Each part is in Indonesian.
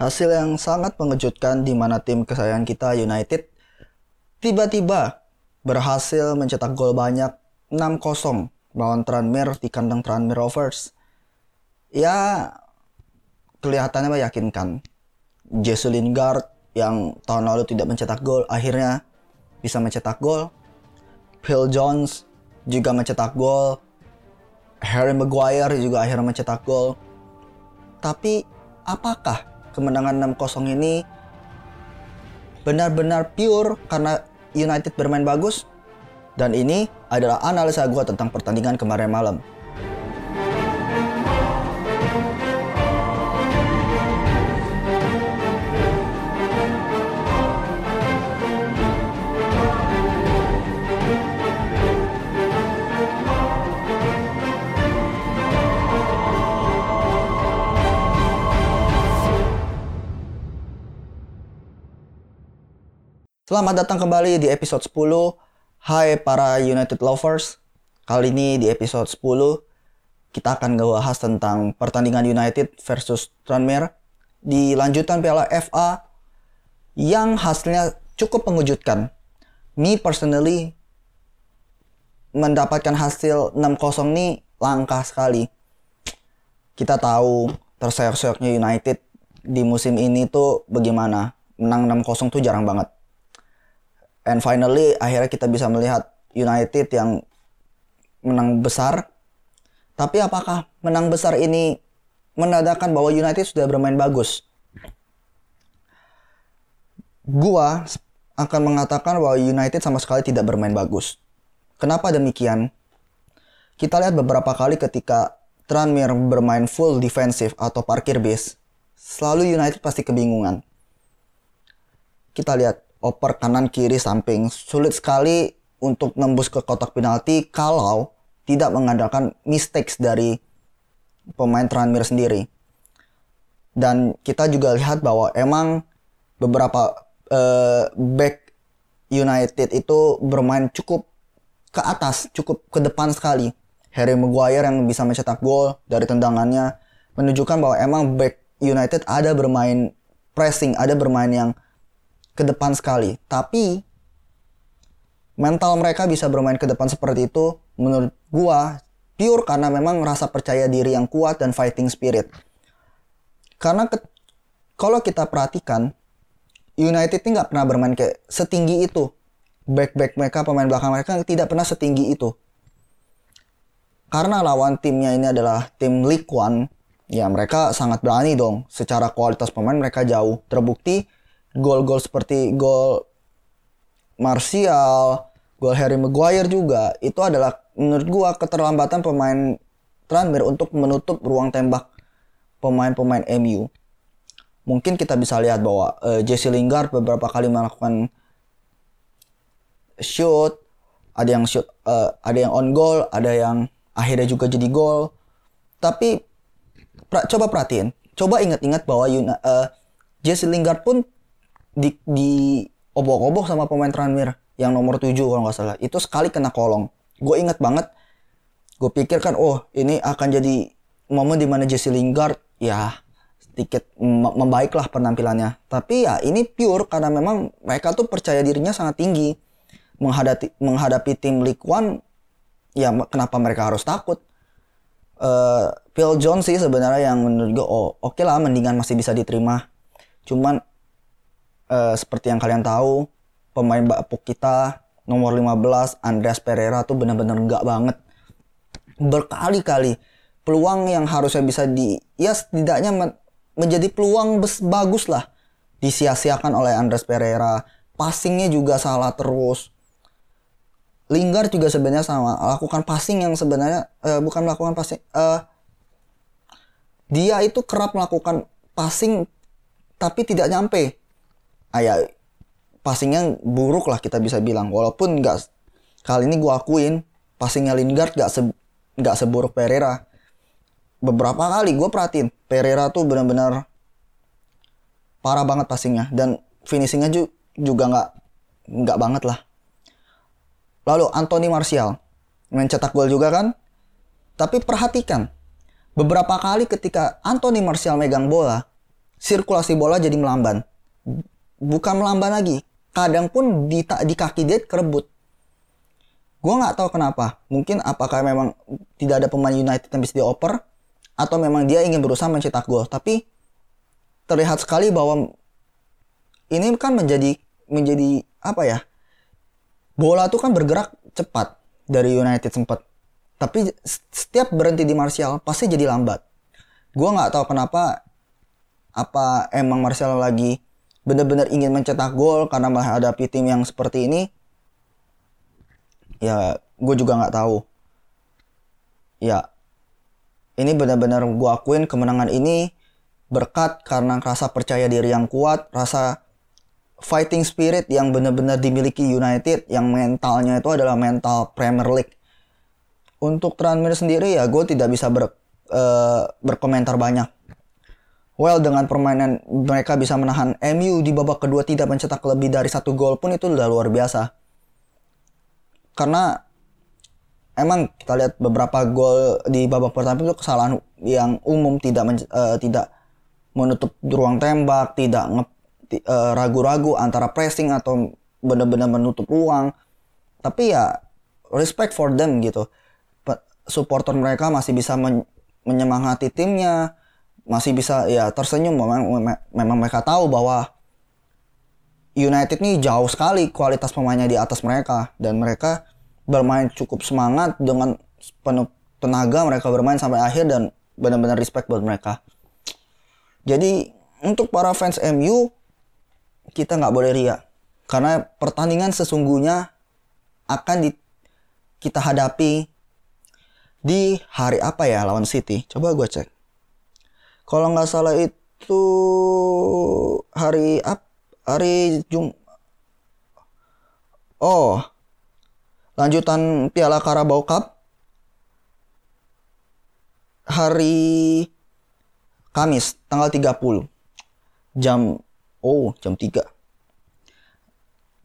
Hasil yang sangat mengejutkan di mana tim kesayangan kita United tiba-tiba berhasil mencetak gol banyak 6-0 melawan Tranmere di kandang Tranmere Rovers. Ya kelihatannya meyakinkan. Jesse Lingard yang tahun lalu tidak mencetak gol akhirnya bisa mencetak gol. Phil Jones juga mencetak gol. Harry Maguire juga akhirnya mencetak gol. Tapi apakah kemenangan 6-0 ini benar-benar pure karena United bermain bagus? Dan ini adalah analisa gue tentang pertandingan kemarin malam. Selamat datang kembali di episode 10. Hai para United lovers. Kali ini di episode 10 kita akan ngebahas tentang pertandingan United versus Tranmere di lanjutan Piala FA yang hasilnya cukup mengejutkan. Me personally mendapatkan hasil 6-0 ini langka sekali. Kita tahu terseok-seoknya United di musim ini tuh bagaimana. Menang 6-0 tuh jarang banget And finally akhirnya kita bisa melihat United yang menang besar. Tapi apakah menang besar ini menandakan bahwa United sudah bermain bagus? Gua akan mengatakan bahwa United sama sekali tidak bermain bagus. Kenapa demikian? Kita lihat beberapa kali ketika Tranmere bermain full defensive atau parkir base, selalu United pasti kebingungan. Kita lihat oper kanan kiri samping sulit sekali untuk nembus ke kotak penalti kalau tidak mengandalkan mistakes dari pemain Tranmere sendiri. Dan kita juga lihat bahwa emang beberapa uh, back United itu bermain cukup ke atas, cukup ke depan sekali. Harry Maguire yang bisa mencetak gol dari tendangannya menunjukkan bahwa emang back United ada bermain pressing, ada bermain yang ke depan sekali. Tapi mental mereka bisa bermain ke depan seperti itu menurut gua pure karena memang rasa percaya diri yang kuat dan fighting spirit. Karena ke, kalau kita perhatikan United nggak pernah bermain kayak setinggi itu. Back-back mereka, pemain belakang mereka tidak pernah setinggi itu. Karena lawan timnya ini adalah tim League One, ya mereka sangat berani dong. Secara kualitas pemain mereka jauh. Terbukti gol-gol seperti gol Martial, gol Harry Maguire juga itu adalah menurut gua keterlambatan pemain Tranmere untuk menutup ruang tembak pemain-pemain MU. Mungkin kita bisa lihat bahwa uh, Jesse Lingard beberapa kali melakukan shoot, ada yang shoot, uh, ada yang on goal, ada yang akhirnya juga jadi gol. Tapi pra, coba perhatiin, coba ingat-ingat bahwa uh, Jesse Lingard pun di di obok-obok sama pemain Tranmere yang nomor 7 kalau nggak salah. Itu sekali kena kolong. Gue inget banget. Gue pikir kan, oh ini akan jadi momen di mana Jesse Lingard ya sedikit membaiklah penampilannya. Tapi ya ini pure karena memang mereka tuh percaya dirinya sangat tinggi menghadapi menghadapi tim League One. Ya kenapa mereka harus takut? Uh, Phil Jones sih sebenarnya yang menurut gue oh oke okay lah mendingan masih bisa diterima. Cuman uh, seperti yang kalian tahu, pemain bapuk kita nomor 15 Andreas Pereira tuh benar-benar enggak banget. Berkali-kali peluang yang harusnya bisa di ya setidaknya men, menjadi peluang bagus lah disia-siakan oleh Andreas Pereira. Passingnya juga salah terus. Lingard juga sebenarnya sama lakukan passing yang sebenarnya uh, bukan melakukan passing uh, dia itu kerap melakukan passing tapi tidak nyampe ayah passingnya buruk lah kita bisa bilang. Walaupun nggak kali ini gue akuin passingnya Lingard nggak se nggak seburuk Pereira. Beberapa kali gue perhatiin Pereira tuh benar-benar parah banget passingnya. Dan finishingnya ju juga nggak nggak banget lah. Lalu Anthony Martial. Mencetak gol juga kan? Tapi perhatikan beberapa kali ketika Anthony Martial megang bola sirkulasi bola jadi melamban. Bukan melamban lagi, kadang pun di, di kaki dia kerebut. Gue nggak tahu kenapa. Mungkin apakah memang tidak ada pemain United yang bisa dioper atau memang dia ingin berusaha mencetak gol. Tapi terlihat sekali bahwa ini kan menjadi menjadi apa ya? Bola tuh kan bergerak cepat dari United sempat. Tapi setiap berhenti di Martial pasti jadi lambat. Gue nggak tahu kenapa apa emang Marcelo lagi benar-benar ingin mencetak gol karena menghadapi tim yang seperti ini ya gue juga nggak tahu. Ya ini benar-benar gue akuin kemenangan ini berkat karena rasa percaya diri yang kuat rasa fighting spirit yang benar-benar dimiliki United yang mentalnya itu adalah mental Premier League. Untuk Tranmere sendiri ya gue tidak bisa ber, uh, berkomentar banyak Well, dengan permainan mereka bisa menahan MU di babak kedua tidak mencetak lebih dari satu gol pun itu sudah luar biasa. Karena emang kita lihat beberapa gol di babak pertama itu kesalahan yang umum tidak men, uh, tidak menutup ruang tembak, tidak uh, ragu-ragu antara pressing atau benar-benar menutup ruang. Tapi ya respect for them gitu. Supporter mereka masih bisa men menyemangati timnya, masih bisa ya tersenyum memang memang mereka tahu bahwa United ini jauh sekali kualitas pemainnya di atas mereka dan mereka bermain cukup semangat dengan penuh tenaga mereka bermain sampai akhir dan benar-benar respect buat mereka. Jadi untuk para fans MU kita nggak boleh ria karena pertandingan sesungguhnya akan di, kita hadapi di hari apa ya lawan City. Coba gue cek kalau nggak salah itu hari up hari Jum Oh lanjutan Piala Carabao Cup. Hari Kamis tanggal 30 jam oh jam 3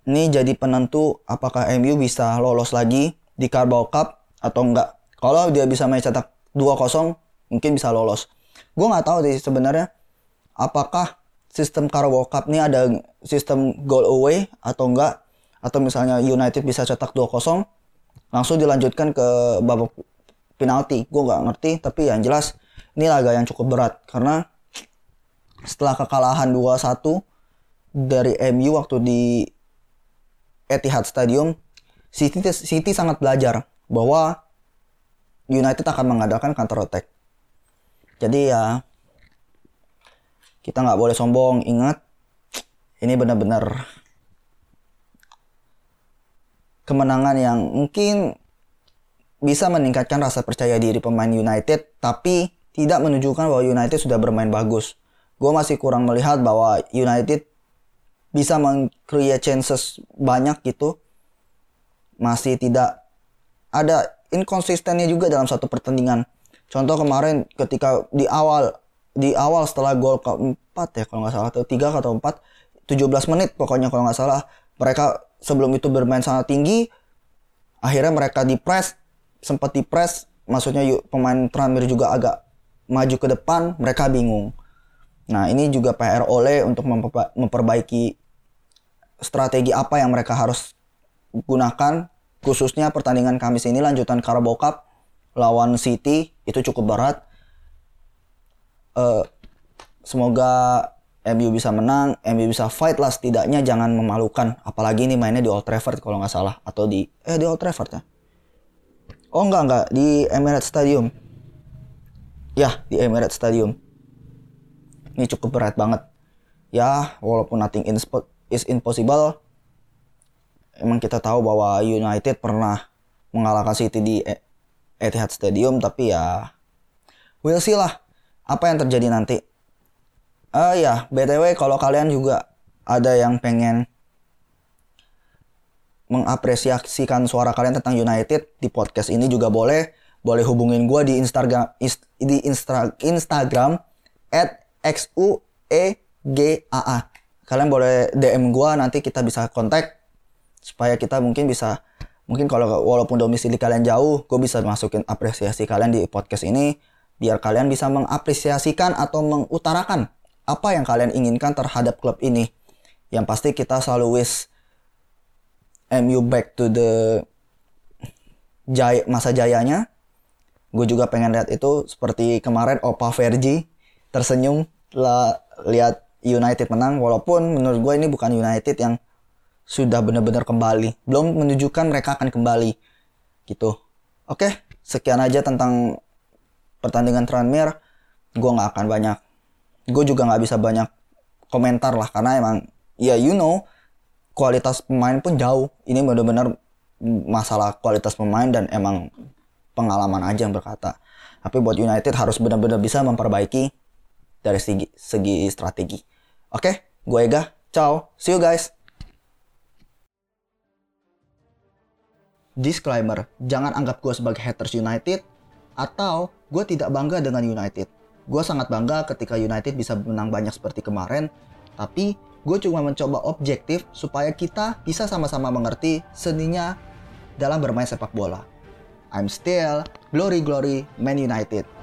ini jadi penentu apakah MU bisa lolos lagi di Carabao Cup atau enggak kalau dia bisa mencetak 2-0 mungkin bisa lolos gue nggak tahu sih sebenarnya apakah sistem Carabao Cup ini ada sistem goal away atau enggak atau misalnya United bisa cetak 2-0 langsung dilanjutkan ke babak penalti. Gue nggak ngerti tapi yang jelas ini laga yang cukup berat. Karena setelah kekalahan 2-1 dari MU waktu di Etihad Stadium City, City sangat belajar bahwa United akan mengadakan counter attack jadi ya kita nggak boleh sombong ingat ini benar-benar kemenangan yang mungkin bisa meningkatkan rasa percaya diri pemain United tapi tidak menunjukkan bahwa United sudah bermain bagus. Gue masih kurang melihat bahwa United bisa meng-create chances banyak gitu. Masih tidak ada inkonsistennya juga dalam satu pertandingan. Contoh kemarin ketika di awal di awal setelah gol keempat ya kalau nggak salah atau tiga atau empat 17 menit pokoknya kalau nggak salah mereka sebelum itu bermain sangat tinggi akhirnya mereka di press sempat di press maksudnya yuk, pemain Tranmere juga agak maju ke depan mereka bingung. Nah ini juga PR Ole untuk memperbaiki strategi apa yang mereka harus gunakan khususnya pertandingan Kamis ini lanjutan Carabao Cup lawan City itu cukup berat. Uh, semoga MU bisa menang, MU bisa fight lah setidaknya jangan memalukan. Apalagi ini mainnya di Old Trafford kalau nggak salah atau di eh di Old Trafford ya. Oh enggak enggak di Emirates Stadium. Ya di Emirates Stadium. Ini cukup berat banget. Ya walaupun nothing is impossible. Emang kita tahu bahwa United pernah mengalahkan City di Etihad Stadium tapi ya we'll see lah apa yang terjadi nanti. Eh uh, ya, BTW kalau kalian juga ada yang pengen mengapresiasikan suara kalian tentang United di podcast ini juga boleh boleh hubungin gue di Instagram di Instra, Instagram at xuegaa kalian boleh DM gue nanti kita bisa kontak supaya kita mungkin bisa mungkin kalau walaupun domisili kalian jauh gue bisa masukin apresiasi kalian di podcast ini biar kalian bisa mengapresiasikan atau mengutarakan apa yang kalian inginkan terhadap klub ini. Yang pasti kita selalu wish MU back to the jaya, masa jayanya. Gue juga pengen lihat itu seperti kemarin Opa Vergi tersenyum lah lihat United menang walaupun menurut gue ini bukan United yang sudah benar-benar kembali. Belum menunjukkan mereka akan kembali. Gitu. Oke sekian aja tentang pertandingan Tranmere. Gue nggak akan banyak gue juga nggak bisa banyak komentar lah karena emang ya you know kualitas pemain pun jauh. Ini benar-benar masalah kualitas pemain dan emang pengalaman aja yang berkata. Tapi buat United harus benar-benar bisa memperbaiki dari segi, segi strategi. Oke gue Ega. Ciao. See you guys Disclaimer, jangan anggap gue sebagai haters United atau gue tidak bangga dengan United. Gue sangat bangga ketika United bisa menang banyak seperti kemarin, tapi gue cuma mencoba objektif supaya kita bisa sama-sama mengerti seninya dalam bermain sepak bola. I'm still glory glory Man United.